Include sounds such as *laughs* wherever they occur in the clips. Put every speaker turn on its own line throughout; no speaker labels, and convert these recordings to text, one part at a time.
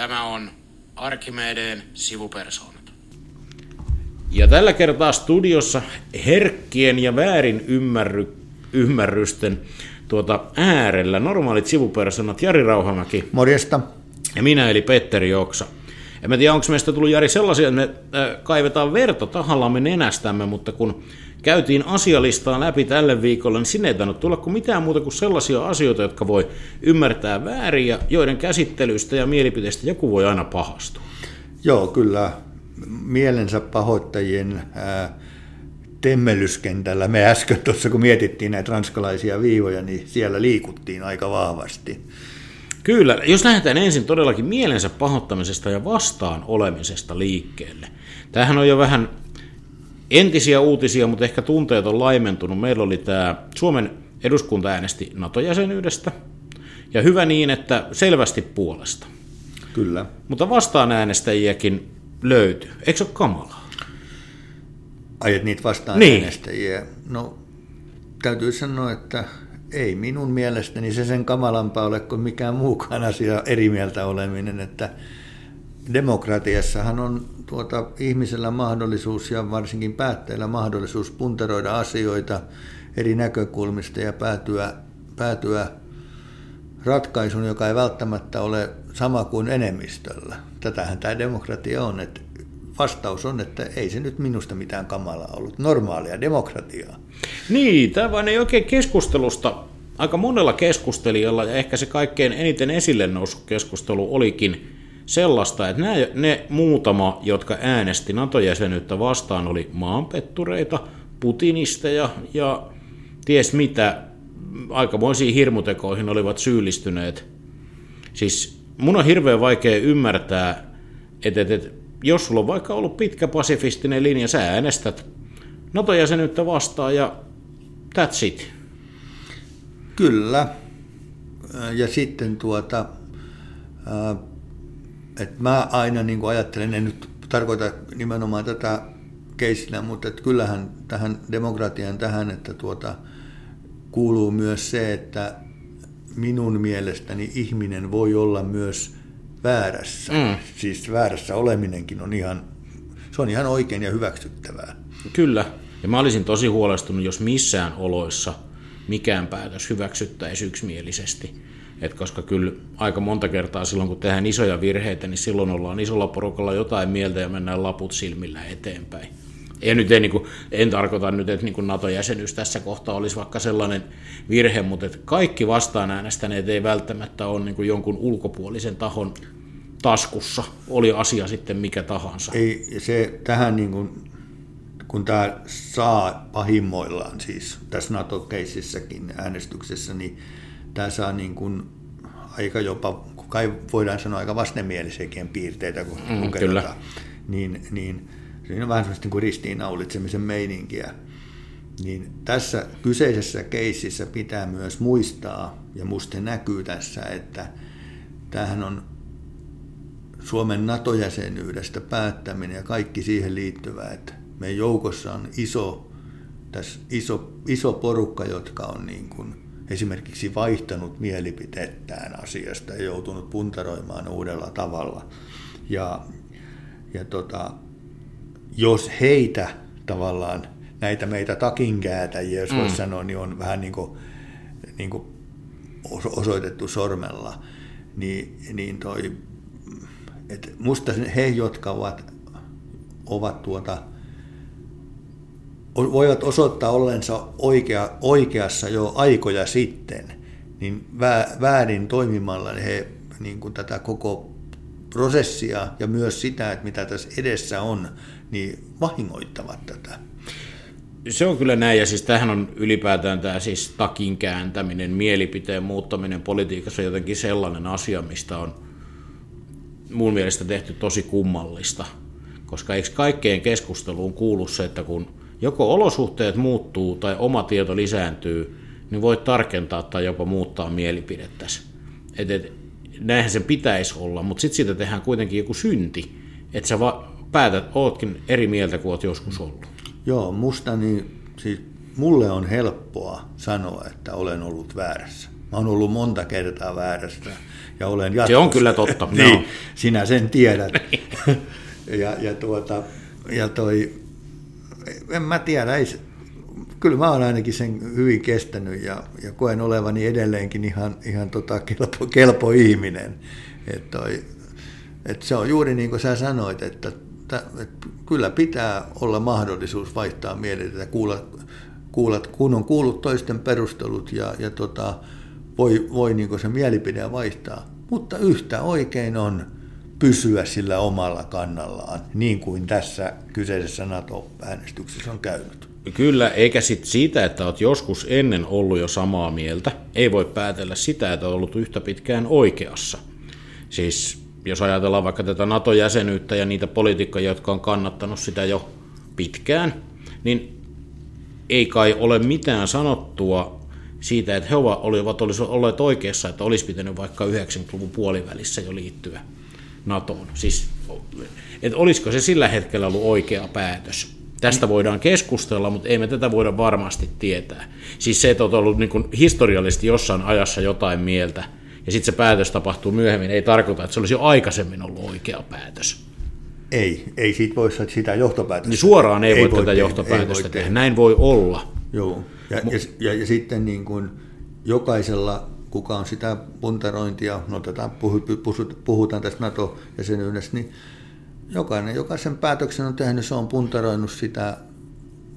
Tämä on Arkimedeen sivupersoonat.
Ja tällä kertaa studiossa herkkien ja väärin ymmärry, ymmärrysten tuota äärellä normaalit sivupersonat Jari Rauhamäki
Morjesta.
ja minä eli Petteri Oksa. En mä tiedä, onko meistä tullut Jari sellaisia, että me äh, kaivetaan verta tahallamme nenästämme, mutta kun käytiin asialistaa läpi tälle viikolle, niin sinne ei tainnut tulla kuin mitään muuta kuin sellaisia asioita, jotka voi ymmärtää väärin ja joiden käsittelystä ja mielipiteistä joku voi aina pahastua.
Joo, kyllä mielensä pahoittajien ää, temmellyskentällä me äsken tuossa, kun mietittiin näitä ranskalaisia viivoja, niin siellä liikuttiin aika vahvasti.
Kyllä, jos lähdetään ensin todellakin mielensä pahoittamisesta ja vastaan olemisesta liikkeelle. Tämähän on jo vähän entisiä uutisia, mutta ehkä tunteet on laimentunut. Meillä oli tämä Suomen eduskunta äänesti NATO-jäsenyydestä, ja hyvä niin, että selvästi puolesta.
Kyllä.
Mutta vastaan äänestäjiäkin löytyy. Eikö se ole kamalaa?
Aiot niitä vastaan
Niin.
äänestäjiä. No, täytyy sanoa, että ei minun mielestäni se sen kamalampaa ole kuin mikään muukaan asia eri mieltä oleminen, että demokratiassahan on tuota, ihmisellä mahdollisuus ja varsinkin päättäjällä mahdollisuus punteroida asioita eri näkökulmista ja päätyä, päätyä ratkaisun, joka ei välttämättä ole sama kuin enemmistöllä. Tätähän tämä demokratia on, että vastaus on, että ei se nyt minusta mitään kamalaa ollut. Normaalia demokratiaa.
Niin, tämä vaan ei oikein keskustelusta, aika monella keskustelijalla, ja ehkä se kaikkein eniten esille noussut keskustelu olikin sellaista, että nämä, ne muutama, jotka äänesti NATO-jäsenyyttä vastaan, oli maanpettureita, putinisteja ja ties mitä, aikamoisiin hirmutekoihin olivat syyllistyneet. Siis mun on hirveän vaikea ymmärtää, että, että, että jos sulla on vaikka ollut pitkä pasifistinen linja, sä äänestät NATO-jäsenyyttä vastaan ja that's it.
Kyllä. Ja sitten tuota, että mä aina niin kuin ajattelen, en nyt tarkoita nimenomaan tätä keissinä, mutta että kyllähän tähän demokratian tähän, että tuota, kuuluu myös se, että minun mielestäni ihminen voi olla myös väärässä. Mm. Siis väärässä oleminenkin on ihan, se on ihan oikein ja hyväksyttävää.
Kyllä. Ja mä olisin tosi huolestunut, jos missään oloissa mikään päätös hyväksyttäisiin yksimielisesti. Et koska kyllä aika monta kertaa silloin, kun tehdään isoja virheitä, niin silloin ollaan isolla porukalla jotain mieltä ja mennään laput silmillä eteenpäin. Ja nyt ei, niin kuin, en tarkoita nyt, että niin NATO-jäsenyys tässä kohtaa olisi vaikka sellainen virhe, mutta että kaikki vastaan äänestäneet ei välttämättä ole niin kuin jonkun ulkopuolisen tahon taskussa, oli asia sitten mikä tahansa.
Ei, se tähän niin kuin, kun tämä saa pahimmoillaan siis tässä NATO-keississäkin äänestyksessä, niin tämä saa niin kuin aika jopa, kai voidaan sanoa aika vastenmielisiäkin piirteitä, kun
Mm,
mm,
kyllä.
niin, niin siinä on vähän sellaista niin kuin ristiinnaulitsemisen meininkiä. Niin tässä kyseisessä keississä pitää myös muistaa, ja musta näkyy tässä, että tämähän on Suomen NATO-jäsenyydestä päättäminen ja kaikki siihen liittyvä, että meidän joukossa on iso, tässä iso, iso porukka, jotka on niin kuin esimerkiksi vaihtanut mielipiteettään asiasta ja joutunut puntaroimaan uudella tavalla. Ja, ja tota, jos heitä tavallaan, näitä meitä takinkäätäjiä, jos mm. voisi sanoa, niin on vähän niin kuin, niin kuin osoitettu sormella, niin, niin toi, et musta he, jotka ovat, ovat tuota, voivat osoittaa ollensa oikea, oikeassa jo aikoja sitten, niin väärin toimimalla he niin kuin tätä koko prosessia ja myös sitä, että mitä tässä edessä on, niin vahingoittavat tätä.
Se on kyllä näin, ja siis tämähän on ylipäätään tämä siis takin kääntäminen, mielipiteen muuttaminen politiikassa jotenkin sellainen asia, mistä on mun mielestä tehty tosi kummallista. Koska eikö kaikkeen keskusteluun kuulu se, että kun joko olosuhteet muuttuu tai oma tieto lisääntyy, niin voit tarkentaa tai jopa muuttaa mielipidettäsi. Et, et, näinhän sen pitäisi olla, mutta sitten siitä tehdään kuitenkin joku synti, että sä va- päätät, ootkin eri mieltä kuin oot joskus ollut.
Joo, musta niin, siis mulle on helppoa sanoa, että olen ollut väärässä. Mä oon ollut monta kertaa väärässä ja olen
jatkossa. Se on kyllä totta. *laughs*
niin, no. sinä sen tiedät. *laughs* *laughs* ja, ja, tuota, ja toi, en mä tiedä, ei, kyllä mä oon ainakin sen hyvin kestänyt ja, ja koen olevani edelleenkin ihan, ihan tota kelpo, kelpo ihminen. Et toi, et se on juuri niin kuin sä sanoit, että, että, että kyllä pitää olla mahdollisuus vaihtaa mielipiteitä, kuulla, kuulla, kun on kuullut toisten perustelut ja, ja tota, voi, voi niin se mielipide vaihtaa. Mutta yhtä oikein on pysyä sillä omalla kannallaan, niin kuin tässä kyseisessä NATO-äänestyksessä on käynyt.
Kyllä, eikä sit siitä, että olet joskus ennen ollut jo samaa mieltä, ei voi päätellä sitä, että olet ollut yhtä pitkään oikeassa. Siis jos ajatellaan vaikka tätä NATO-jäsenyyttä ja niitä poliitikkoja, jotka on kannattanut sitä jo pitkään, niin ei kai ole mitään sanottua siitä, että he olivat olleet oikeassa, että olisi pitänyt vaikka 90-luvun puolivälissä jo liittyä NATOon. Siis, että olisiko se sillä hetkellä ollut oikea päätös? Tästä voidaan keskustella, mutta ei me tätä voida varmasti tietää. Siis se, että olet ollut niin historiallisesti jossain ajassa jotain mieltä, ja sitten se päätös tapahtuu myöhemmin, ei tarkoita, että se olisi jo aikaisemmin ollut oikea päätös.
Ei, ei siitä voi sitä johtopäätöstä.
Niin suoraan ei, ei voi, voi tätä johtopäätöstä ei voi tehdä. Näin voi olla.
Joo, ja, ja, ja, ja sitten niin kuin jokaisella, kuka on sitä puntarointia, no tätä puhutaan tästä NATO-jäsenyydestä, niin jokainen, joka sen päätöksen on tehnyt, se on puntaroinut sitä,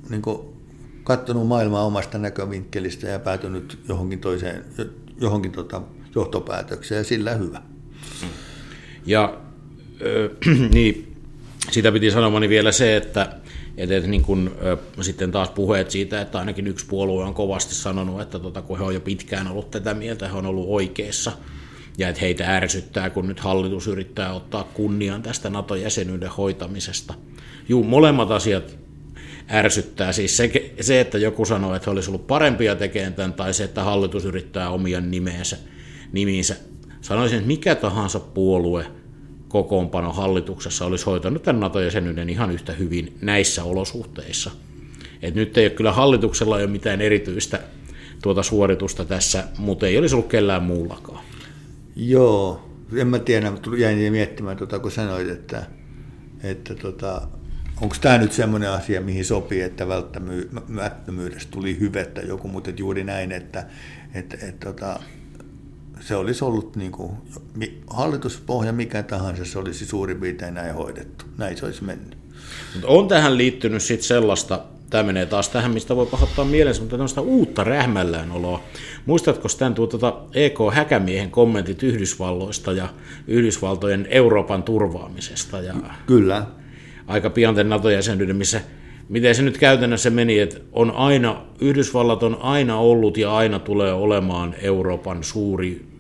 niin kuin katsonut maailmaa omasta näkövinkkelistä ja päätynyt johonkin toiseen, johonkin tota, johtopäätökseen ja sillä hyvä.
Ja äh, *clears throat* niin, sitä piti sanomani vielä se, että että, että niin kun, äh, sitten taas puheet siitä, että ainakin yksi puolue on kovasti sanonut, että tota, kun he on jo pitkään ollut tätä mieltä, he on ollut oikeassa, ja että heitä ärsyttää, kun nyt hallitus yrittää ottaa kunnian tästä NATO-jäsenyyden hoitamisesta. Juu, molemmat asiat ärsyttää. Siis se, se, että joku sanoo, että he olisi ollut parempia tekemään tämän, tai se, että hallitus yrittää omia nimeensä nimiinsä. Sanoisin, että mikä tahansa puolue kokoonpano hallituksessa olisi hoitanut tämän NATO-jäsenyyden ihan yhtä hyvin näissä olosuhteissa. Et nyt ei ole kyllä hallituksella ole mitään erityistä tuota suoritusta tässä, mutta ei olisi ollut kellään muullakaan.
Joo, en mä tiedä, mutta jäin miettimään, tuota, kun sanoit, että, että tota, onko tämä nyt semmoinen asia, mihin sopii, että välttämättömyydestä tuli hyvettä joku, mutta juuri näin, että, että, että, että se olisi ollut niin kuin, hallituspohja mikä tahansa, se olisi suurin piirtein näin hoidettu. Näin se olisi mennyt.
Mutta on tähän liittynyt sitten sellaista, tämä menee taas tähän, mistä voi pahoittaa mielensä, mutta tämmöistä uutta rähmällään oloa. Muistatko tämän tuota EK Häkämiehen kommentit Yhdysvalloista ja Yhdysvaltojen Euroopan turvaamisesta? Ja
Kyllä.
Aika pian tämän NATO-jäsenyyden, missä miten se nyt käytännössä meni, että on aina, Yhdysvallat on aina ollut ja aina tulee olemaan Euroopan suuri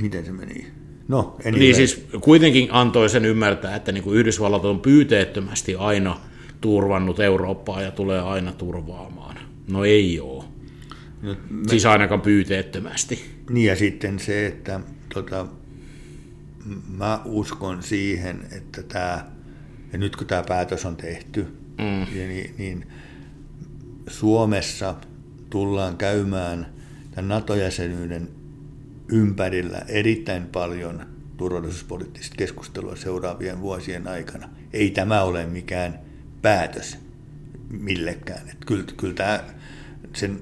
Miten se meni? No,
anyway. Niin siis kuitenkin antoi sen ymmärtää, että niin kuin Yhdysvallat on pyyteettömästi aina turvannut Eurooppaa ja tulee aina turvaamaan. No ei ole. No, me... Siis ainakaan pyyteettömästi.
Niin ja sitten se, että tota, mä uskon siihen, että tämä, ja nyt kun tämä päätös on tehty, mm. niin, niin Suomessa tullaan käymään tämän NATO-jäsenyyden ympärillä erittäin paljon turvallisuuspoliittista keskustelua seuraavien vuosien aikana. Ei tämä ole mikään päätös millekään. Että kyllä, kyllä tämä, sen,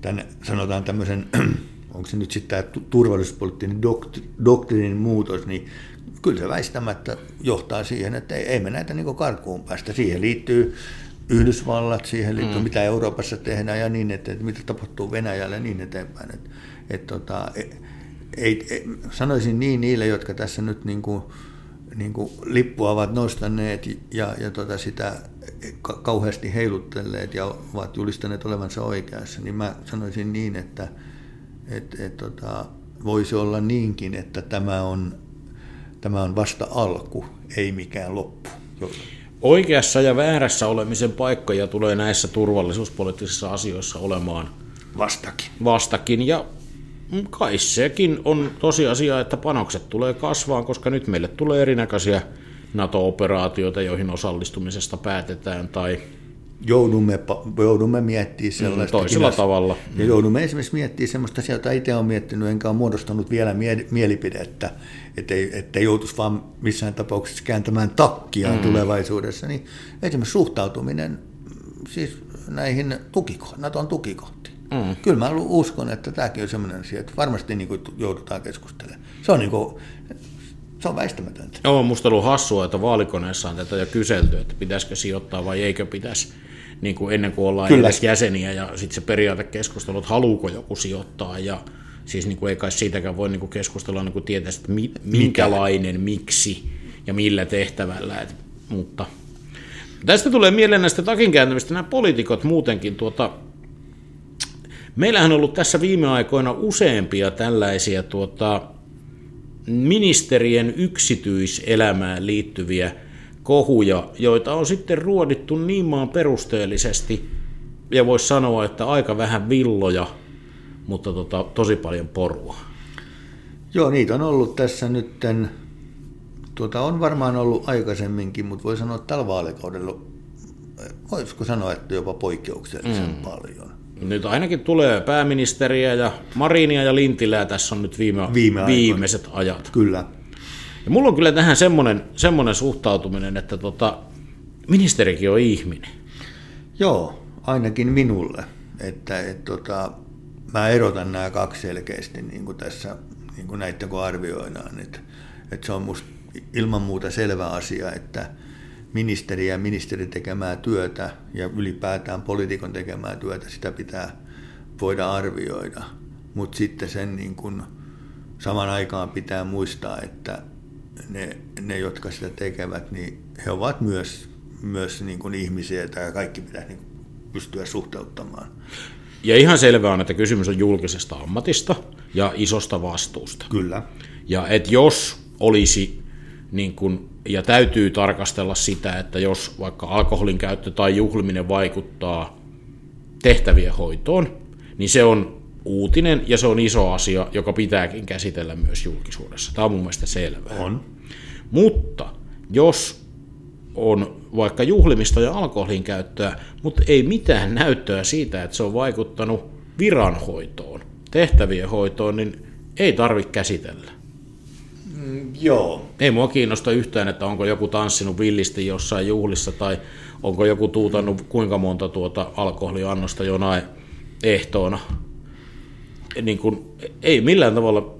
tämän, sanotaan tämmöisen, *clears throat* onko se nyt sitten tämä turvallisuuspoliittinen doktri, doktriinin muutos, niin kyllä se väistämättä johtaa siihen, että ei, ei me näitä niin karkuun päästä. Siihen liittyy Yhdysvallat, siihen liittyy mm. mitä Euroopassa tehdään ja niin, että, että mitä tapahtuu Venäjällä ja niin eteenpäin. Että, että tota, ei, ei, sanoisin niin niille, jotka tässä nyt niin kuin, niin kuin lippua ovat nostaneet ja, ja tota sitä kauheasti heilutteleet ja ovat julistaneet olevansa oikeassa, niin mä sanoisin niin, että et, et, tota, voisi olla niinkin, että tämä on, tämä on vasta alku, ei mikään loppu.
Oikeassa ja väärässä olemisen paikkoja tulee näissä turvallisuuspoliittisissa asioissa olemaan
vastakin.
Vastakin ja kai sekin on tosiasia, että panokset tulee kasvaa, koska nyt meille tulee erinäköisiä NATO-operaatioita, joihin osallistumisesta päätetään, tai
joudumme, joudumme miettimään sellaista.
Mm, toisella tavalla.
Ja joudumme esimerkiksi miettimään sellaista asiaa, jota itse olen miettinyt, enkä ole muodostanut vielä mie- mielipidettä, ettei, ettei joutuisi vaan missään tapauksessa kääntämään takkia mm. tulevaisuudessa. Niin esimerkiksi suhtautuminen siis näihin tukiko- Naton tukikohtiin. Mm. Kyllä mä uskon, että tämäkin on sellainen asia, että varmasti niin kuin joudutaan keskustelemaan. Se on, niin kuin, se on väistämätöntä.
Joo, musta on ollut hassua, että vaalikoneessa on tätä jo kyselty, että pitäisikö sijoittaa vai eikö pitäisi niin kuin ennen kuin ollaan Kyllä. edes jäseniä ja sitten se periaatekeskustelu, että haluuko joku sijoittaa ja siis niin kuin ei kai siitäkään voi niin kuin keskustella niin kuin tietää, että mi, minkälainen, miksi ja millä tehtävällä, et, mutta tästä tulee mieleen näistä takinkääntämistä nämä poliitikot muutenkin tuota, Meillähän on ollut tässä viime aikoina useampia tällaisia tuota, ministerien yksityiselämään liittyviä kohuja, joita on sitten ruodittu niin maan perusteellisesti, ja voisi sanoa, että aika vähän villoja, mutta tota, tosi paljon porua.
Joo, niitä on ollut tässä nytten, tuota, on varmaan ollut aikaisemminkin, mutta voi sanoa, että tällä vaalikaudella, voisiko sanoa, että jopa poikkeuksellisen mm. paljon.
Nyt ainakin tulee pääministeriä ja Marinia ja Lintilää tässä on nyt viime, viime viimeiset ajat.
Kyllä.
Ja mulla on kyllä tähän semmoinen, semmoinen suhtautuminen, että tota, ministerikin on ihminen.
Joo, ainakin minulle. Että et, tota, mä erotan nämä kaksi selkeästi niin kuin tässä, niin kuin näitä kun arvioidaan. Että, että se on musta ilman muuta selvä asia, että ministeri ja ministeri tekemää työtä ja ylipäätään poliitikon tekemää työtä, sitä pitää voida arvioida. Mutta sitten sen niin kun saman aikaan pitää muistaa, että ne, ne, jotka sitä tekevät, niin he ovat myös, myös niin kuin ihmisiä, ja kaikki pitää niin pystyä suhteuttamaan.
Ja ihan selvää on, että kysymys on julkisesta ammatista ja isosta vastuusta.
Kyllä.
Ja että jos olisi, niin kuin, ja täytyy tarkastella sitä, että jos vaikka alkoholin käyttö tai juhliminen vaikuttaa tehtävien hoitoon, niin se on uutinen ja se on iso asia, joka pitääkin käsitellä myös julkisuudessa. Tämä on mun mielestä selvää.
On.
Mutta jos on vaikka juhlimista ja alkoholin käyttöä, mutta ei mitään näyttöä siitä, että se on vaikuttanut viranhoitoon, tehtävien hoitoon, niin ei tarvitse käsitellä.
Mm, joo.
Ei mua kiinnosta yhtään, että onko joku tanssinut villisti jossain juhlissa tai onko joku tuutannut kuinka monta tuota alkoholiannosta jonain ehtoona niin kuin, ei millään tavalla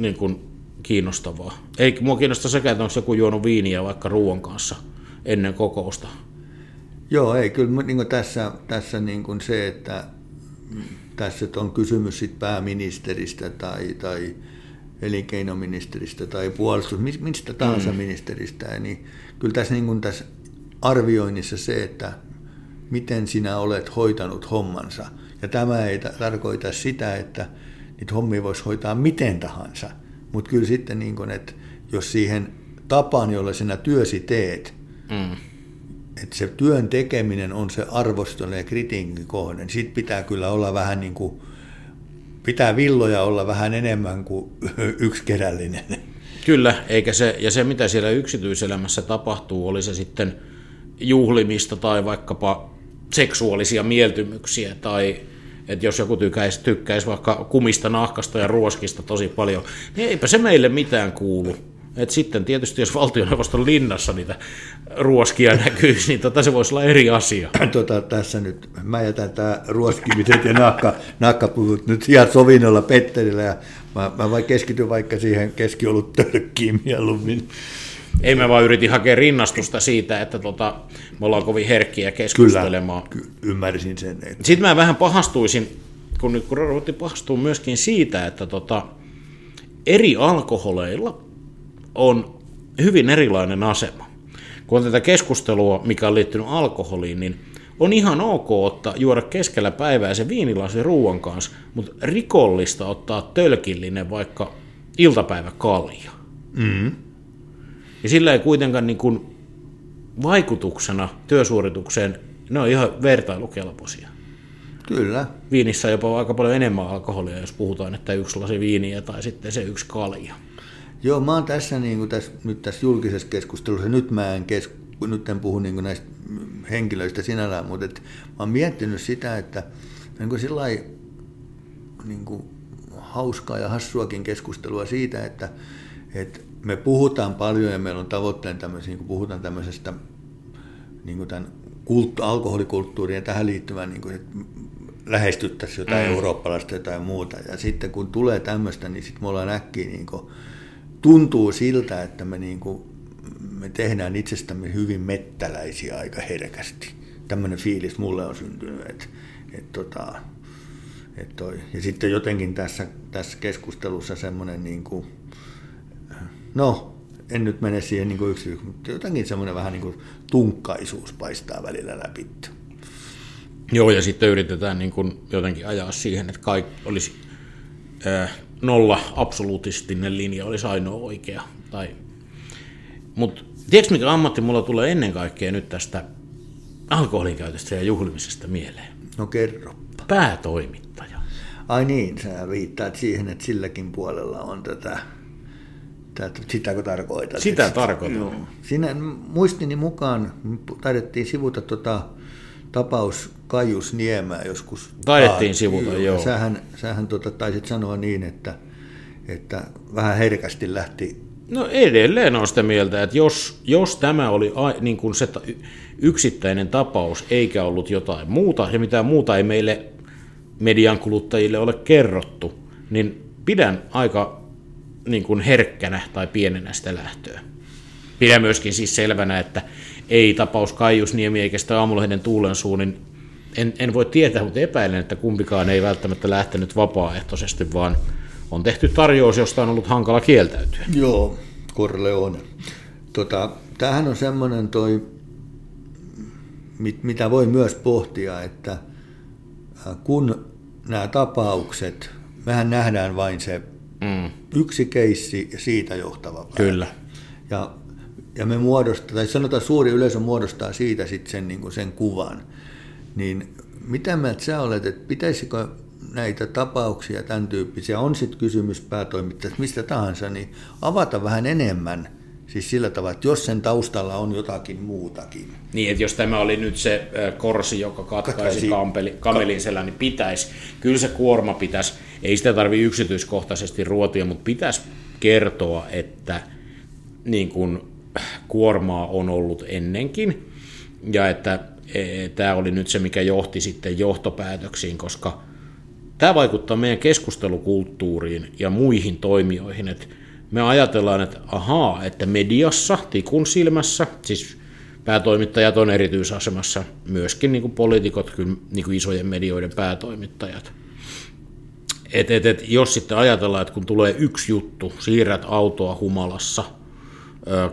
niin kuin, kiinnostavaa. Ei mua kiinnosta sekä, että onko joku juonut viiniä vaikka ruoan kanssa ennen kokousta.
Joo, ei kyllä niin kuin tässä, tässä niin kuin se, että tässä on kysymys sit pääministeristä tai, tai elinkeinoministeristä tai puolustus, mistä tahansa mm. ministeristä, niin kyllä tässä, niin kuin tässä arvioinnissa se, että miten sinä olet hoitanut hommansa – ja tämä ei tarkoita sitä, että niitä hommia voisi hoitaa miten tahansa, mutta kyllä sitten, niin kun, että jos siihen tapaan, jolla sinä työsi teet, mm. että se työn tekeminen on se arvostelu ja kritiikin kohde, niin sitten pitää kyllä olla vähän niin kuin, pitää villoja olla vähän enemmän kuin *laughs* yksikerällinen.
Kyllä, eikä se, ja se mitä siellä yksityiselämässä tapahtuu, oli se sitten juhlimista tai vaikkapa seksuaalisia mieltymyksiä tai että jos joku tykkäisi, tykkäisi vaikka kumista, nahkasta ja ruoskista tosi paljon, niin eipä se meille mitään kuulu. Et sitten tietysti jos valtioneuvoston linnassa niitä ruoskia näkyy, *laughs* niin tota se voisi olla eri asia.
Tota, *clears throat* tässä nyt, mä jätän tämä ruoskimiset ja nahka, nahkapuvut nyt ihan sovinnolla Petterillä ja mä, mä vai keskityn vaikka siihen keskiolut tölkkiin mieluummin.
Ei mä vaan yritin hakea rinnastusta siitä, että tota, me ollaan kovin herkkiä keskustelemaan.
Kyllä, ymmärsin sen.
Että... Sitten mä vähän pahastuisin, kun nyt kun ruvettiin pahastua myöskin siitä, että tota, eri alkoholeilla on hyvin erilainen asema. Kun on tätä keskustelua, mikä on liittynyt alkoholiin, niin on ihan ok ottaa, juoda keskellä päivää se viinilasi ruoan kanssa, mutta rikollista ottaa tölkillinen vaikka iltapäiväkalja. Mm. Ja sillä ei kuitenkaan niin kuin vaikutuksena työsuoritukseen, ne on ihan vertailukelpoisia.
Kyllä.
Viinissä on jopa aika paljon enemmän alkoholia, jos puhutaan, että yksi lasi viiniä tai sitten se yksi kalja.
Joo, mä oon tässä, niin kuin tässä, nyt tässä julkisessa keskustelussa, nyt mä en kes, nyt en puhu niin näistä henkilöistä sinällään, mutta et, mä oon miettinyt sitä, että niin kuin sillä niin kuin hauskaa ja hassuakin keskustelua siitä, että, että me puhutaan paljon ja meillä on tavoitteen tämmöisiä, niin kuin puhutaan tämmöisestä niin kuin tämän kulttu, alkoholikulttuuriin ja tähän liittyvän, niin kuin, että lähestyttäisiin jotain mm. eurooppalaista jotain muuta. Ja sitten kun tulee tämmöistä, niin sitten me ollaan äkkiä, niin kuin, tuntuu siltä, että me, niin kuin, me tehdään itsestämme hyvin mettäläisiä aika herkästi. Tämmöinen fiilis mulle on syntynyt, että, että tota, että toi. Ja sitten jotenkin tässä, tässä keskustelussa semmoinen, niin kuin, no en nyt mene siihen niin yksi, mutta jotenkin semmoinen vähän niin kuin tunkkaisuus paistaa välillä läpi.
Joo, ja sitten yritetään niin kuin jotenkin ajaa siihen, että kaikki olisi ää, nolla absoluutistinen linja olisi ainoa oikea. Tai... Mutta tiedätkö mikä ammatti mulla tulee ennen kaikkea nyt tästä alkoholin käytöstä ja juhlimisesta mieleen?
No kerro.
Päätoimittaja.
Ai niin, sä viittaat siihen, että silläkin puolella on tätä Tätä, sitäkö tarkoitat?
Sitä tarkoitan.
Joo. Siinä muistini mukaan taidettiin sivuta tuota tapaus Kaius Niemää joskus.
Taidettiin sivuta, joo. joo.
Sähän, sähän tuota, taisit sanoa niin, että, että vähän herkästi lähti
No edelleen on sitä mieltä, että jos, jos tämä oli niin kuin se yksittäinen tapaus eikä ollut jotain muuta ja mitään muuta ei meille median kuluttajille ole kerrottu, niin pidän aika niin kuin herkkänä tai pienenä sitä lähtöä. Pidän myöskin siis selvänä, että ei tapaus Kaiusniemi eikä sitä aamulehden tuulensuu, niin en, en voi tietää, mutta epäilen, että kumpikaan ei välttämättä lähtenyt vapaaehtoisesti, vaan on tehty tarjous, josta on ollut hankala kieltäytyä.
Joo, on. Tota, tämähän on semmoinen toi, mit, mitä voi myös pohtia, että äh, kun nämä tapaukset, mehän nähdään vain se Mm. Yksi keissi ja siitä johtava päivä.
Kyllä.
Ja, ja me muodostaa, tai sanotaan suuri yleisö muodostaa siitä sitten sen, niin sen kuvan. Niin mitä mieltä sä olet, että pitäisikö näitä tapauksia, tämän tyyppisiä, on sitten kysymys päätoimittajasta, mistä tahansa, niin avata vähän enemmän – Siis sillä tavalla, että jos sen taustalla on jotakin muutakin.
Niin, että jos tämä oli nyt se korsi, joka katkaisi, katkaisi kampeli, kamelin selän, niin pitäisi, kyllä se kuorma pitäisi, ei sitä tarvitse yksityiskohtaisesti ruotia, mutta pitäisi kertoa, että niin kuin, kuormaa on ollut ennenkin, ja että e, tämä oli nyt se, mikä johti sitten johtopäätöksiin, koska tämä vaikuttaa meidän keskustelukulttuuriin ja muihin toimijoihin, että me ajatellaan, että ahaa, että mediassa, tikun silmässä, siis päätoimittajat on erityisasemassa, myöskin niin kuin poliitikot, kyllä niin kuin isojen medioiden päätoimittajat. Et, et, et, jos sitten ajatellaan, että kun tulee yksi juttu, siirrät autoa humalassa, ö,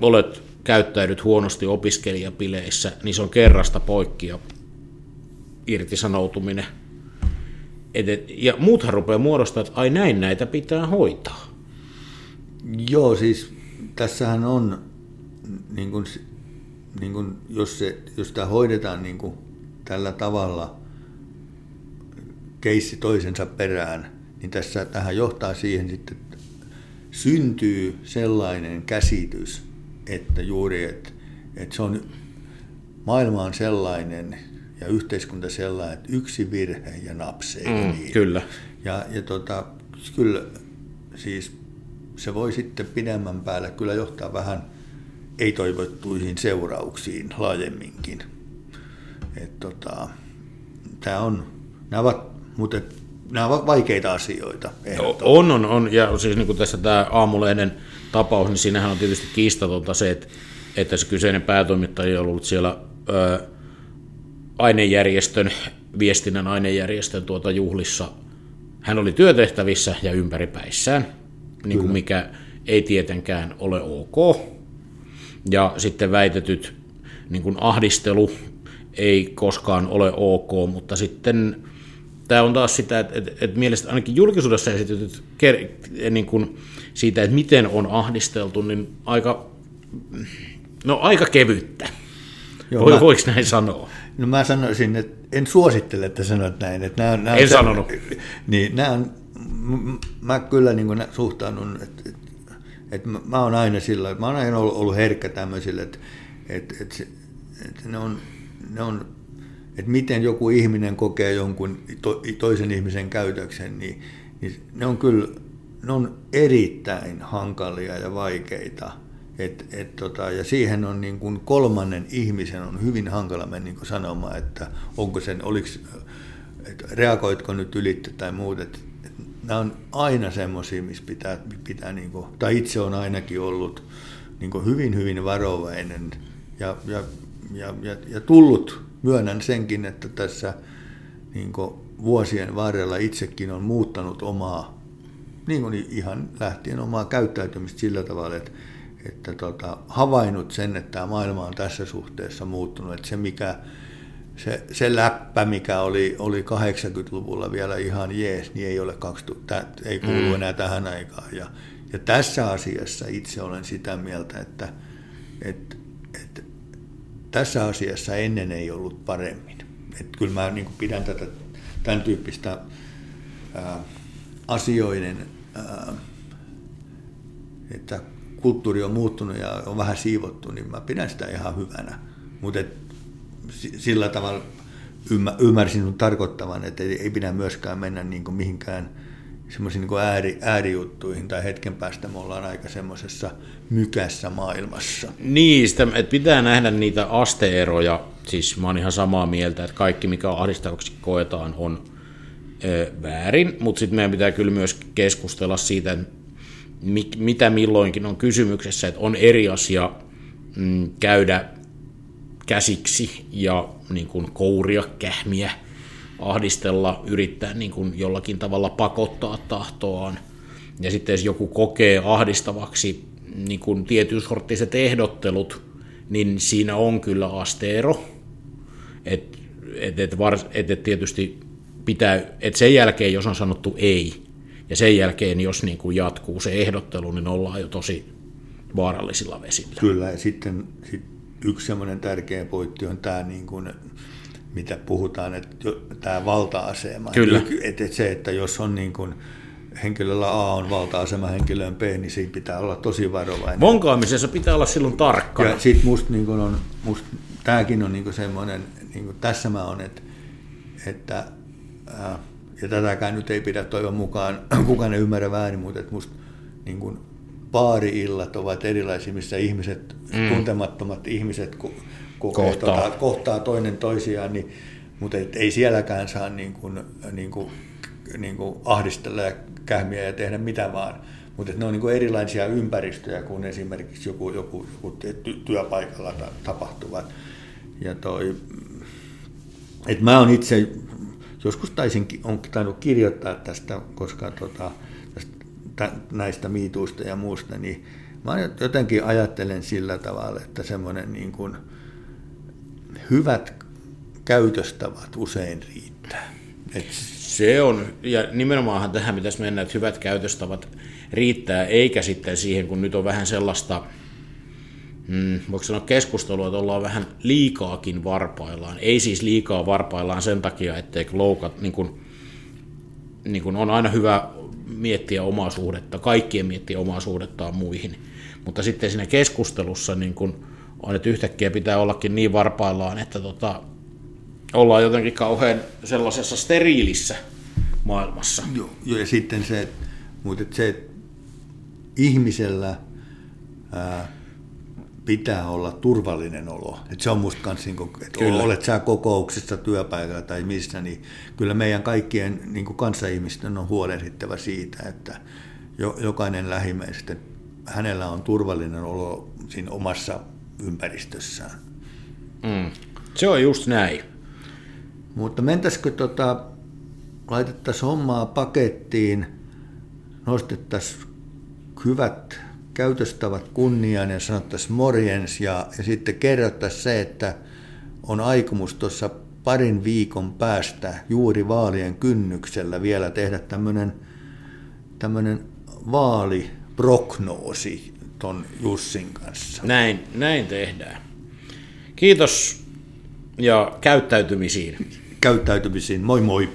olet käyttäydyt huonosti opiskelijapileissä, niin se on kerrasta poikki ja irtisanoutuminen. Et, et, ja muuthan rupeaa muodostamaan, että ai näin näitä pitää hoitaa.
Joo, siis tässähän on, niin kuin, niin kuin, jos, se, jos tämä hoidetaan niin kuin, tällä tavalla keissi toisensa perään, niin tässä tähän johtaa siihen sitten, että syntyy sellainen käsitys, että juuri, että, että se on, maailma on sellainen ja yhteiskunta sellainen, että yksi virhe ja napsee. Mm,
niin. Kyllä.
Ja, ja tota, kyllä siis se voi sitten pidemmän päällä kyllä johtaa vähän ei-toivottuihin seurauksiin laajemminkin. Et tota, tää on, nämä ovat, mutta nämä ovat vaikeita asioita.
On, on, on. Ja siis niin kuin tässä tämä aamulehden tapaus, niin siinähän on tietysti kiistatonta se, että, että se kyseinen päätoimittaja on ollut siellä ää, ainejärjestön, viestinnän ainejärjestön tuota juhlissa. Hän oli työtehtävissä ja ympäripäissään niin kuin mikä ei tietenkään ole ok. Ja sitten väitetyt niin kuin ahdistelu ei koskaan ole ok, mutta sitten tämä on taas sitä, että, että, että mielestäni ainakin julkisuudessa esitetyt niin kuin siitä, että miten on ahdisteltu, niin aika, no aika kevyttä. Joo, Voi, mä, voiko näin sanoa?
No mä sanoisin, että en suosittele, että sanot näin. Että nämä,
nämä en sanonut.
Niin, nämä on mä kyllä niin kuin suhtaudun, että, että, että mä oon aina sillä, mä oon aina ollut, ollut herkkä tämmöisille, että, että et, se- et ne on, ne on että miten joku ihminen kokee jonkun to, toisen ihmisen käytöksen, niin, niin ne on kyllä ne on erittäin hankalia ja vaikeita. Et, et tota, ja siihen on niin kuin kolmannen ihmisen on hyvin hankala mennä niin sanomaan, että onko sen, oliks, että reagoitko nyt ylitte tai muut. Et, et nämä on aina semmoisia, missä pitää, pitää niin kuin, tai itse on ainakin ollut niin kuin hyvin, hyvin varovainen ja, ja, ja, ja, ja tullut, myönnän senkin, että tässä niin kuin vuosien varrella itsekin on muuttanut omaa, niin kuin ihan lähtien omaa käyttäytymistä sillä tavalla, että, että tota, havainnut sen, että tämä maailma on tässä suhteessa muuttunut, että se mikä se, se läppä, mikä oli, oli 80-luvulla vielä ihan jees, niin ei ole 2000, ei kuulu enää tähän aikaan. Ja, ja tässä asiassa itse olen sitä mieltä, että, että tässä asiassa ennen ei ollut paremmin. Että kyllä mä niin pidän tätä tämän tyyppistä ää, asioiden, ää, että kulttuuri on muuttunut ja on vähän siivottu, niin mä pidän sitä ihan hyvänä. Mutta sillä tavalla ymmär, ymmärsin sun tarkoittavan, että ei, ei pidä myöskään mennä niin mihinkään semmoisiin niin ääri, äärijuttuihin tai hetken päästä me ollaan aika semmoisessa mykässä maailmassa.
Niin, sitä, että pitää nähdä niitä asteeroja, siis mä oon ihan samaa mieltä, että kaikki mikä ahdistavaksi koetaan on ö, väärin, mutta sitten meidän pitää kyllä myös keskustella siitä, että mi, mitä milloinkin on kysymyksessä, että on eri asia mm, käydä käsiksi ja niin kuin kouria, kähmiä, ahdistella, yrittää niin kuin jollakin tavalla pakottaa tahtoaan. Ja sitten jos joku kokee ahdistavaksi niin kuin tietyn sorttiset ehdottelut, niin siinä on kyllä asteero. Et, et, et, et tietysti pitää, että sen jälkeen, jos on sanottu ei, ja sen jälkeen, jos niin kuin jatkuu se ehdottelu, niin ollaan jo tosi vaarallisilla vesillä.
Kyllä, ja sitten sit yksi tärkeä pointti on tämä, niin kuin, mitä puhutaan, että tämä valta-asema.
Kyllä.
Että se, että jos on niin kuin, henkilöllä A on valta-asema henkilöön B, niin siinä pitää olla tosi varovainen.
Vonkaamisessa pitää olla silloin tarkkana.
Ja sitten musta niin on, must, tämäkin on niin semmoinen, niin kuin tässä mä on, että, että ää, ja tätäkään nyt ei pidä toivon mukaan, *clears throat* kukaan ei ymmärrä väärin, mutta että musta niin kuin baari-illat ovat erilaisia, missä ihmiset, mm. tuntemattomat ihmiset ko- kokee, kohtaa. Tota, kohtaa toinen toisiaan, niin, mutta et ei sielläkään saa niin kuin, niin kuin, niin kuin ahdistella ja kähmiä ja tehdä mitä vaan. Mutta ne on niin kuin erilaisia ympäristöjä kuin esimerkiksi joku, joku, joku työpaikalla tapahtuvat. Ja toi, et mä oon itse, joskus taisin, on tainnut kirjoittaa tästä, koska tota, tästä, näistä miituista ja muusta, niin mä jotenkin ajattelen sillä tavalla, että semmoinen niin kuin hyvät käytöstavat usein riittää. Et
se on, ja nimenomaanhan tähän pitäisi mennä, että hyvät käytöstavat riittää, eikä sitten siihen, kun nyt on vähän sellaista, hmm, voiko sanoa keskustelua, että ollaan vähän liikaakin varpaillaan. Ei siis liikaa varpaillaan sen takia, ettei loukat, niin kuin, niin kuin on aina hyvä miettiä omaa suhdetta, kaikkien miettiä omaa suhdettaan muihin. Mutta sitten siinä keskustelussa niin kuin on, että yhtäkkiä pitää ollakin niin varpaillaan, että tota, ollaan jotenkin kauhean sellaisessa steriilissä maailmassa.
Joo, ja sitten se, mutta se, että ihmisellä ää, pitää olla turvallinen olo. Et se on musta kans, niin että kyllä. olet sä kokouksessa, työpaikalla tai missä, niin kyllä meidän kaikkien niin kanssaihmisten on huolehdittava siitä, että jokainen lähimmäistä, hänellä on turvallinen olo siinä omassa ympäristössään.
Mm. Se on just näin.
Mutta mentäisikö tota, laitettaisiin hommaa pakettiin, nostettaisiin hyvät käytöstavat kunniaan ja sanottaisiin morjens ja, ja sitten kerrottaisiin se, että on aikomus tuossa parin viikon päästä juuri vaalien kynnyksellä vielä tehdä tämmöinen tämmöinen vaaliprognoosi ton Jussin kanssa.
Näin, näin tehdään. Kiitos ja käyttäytymisiin.
Käyttäytymisiin. Moi moi.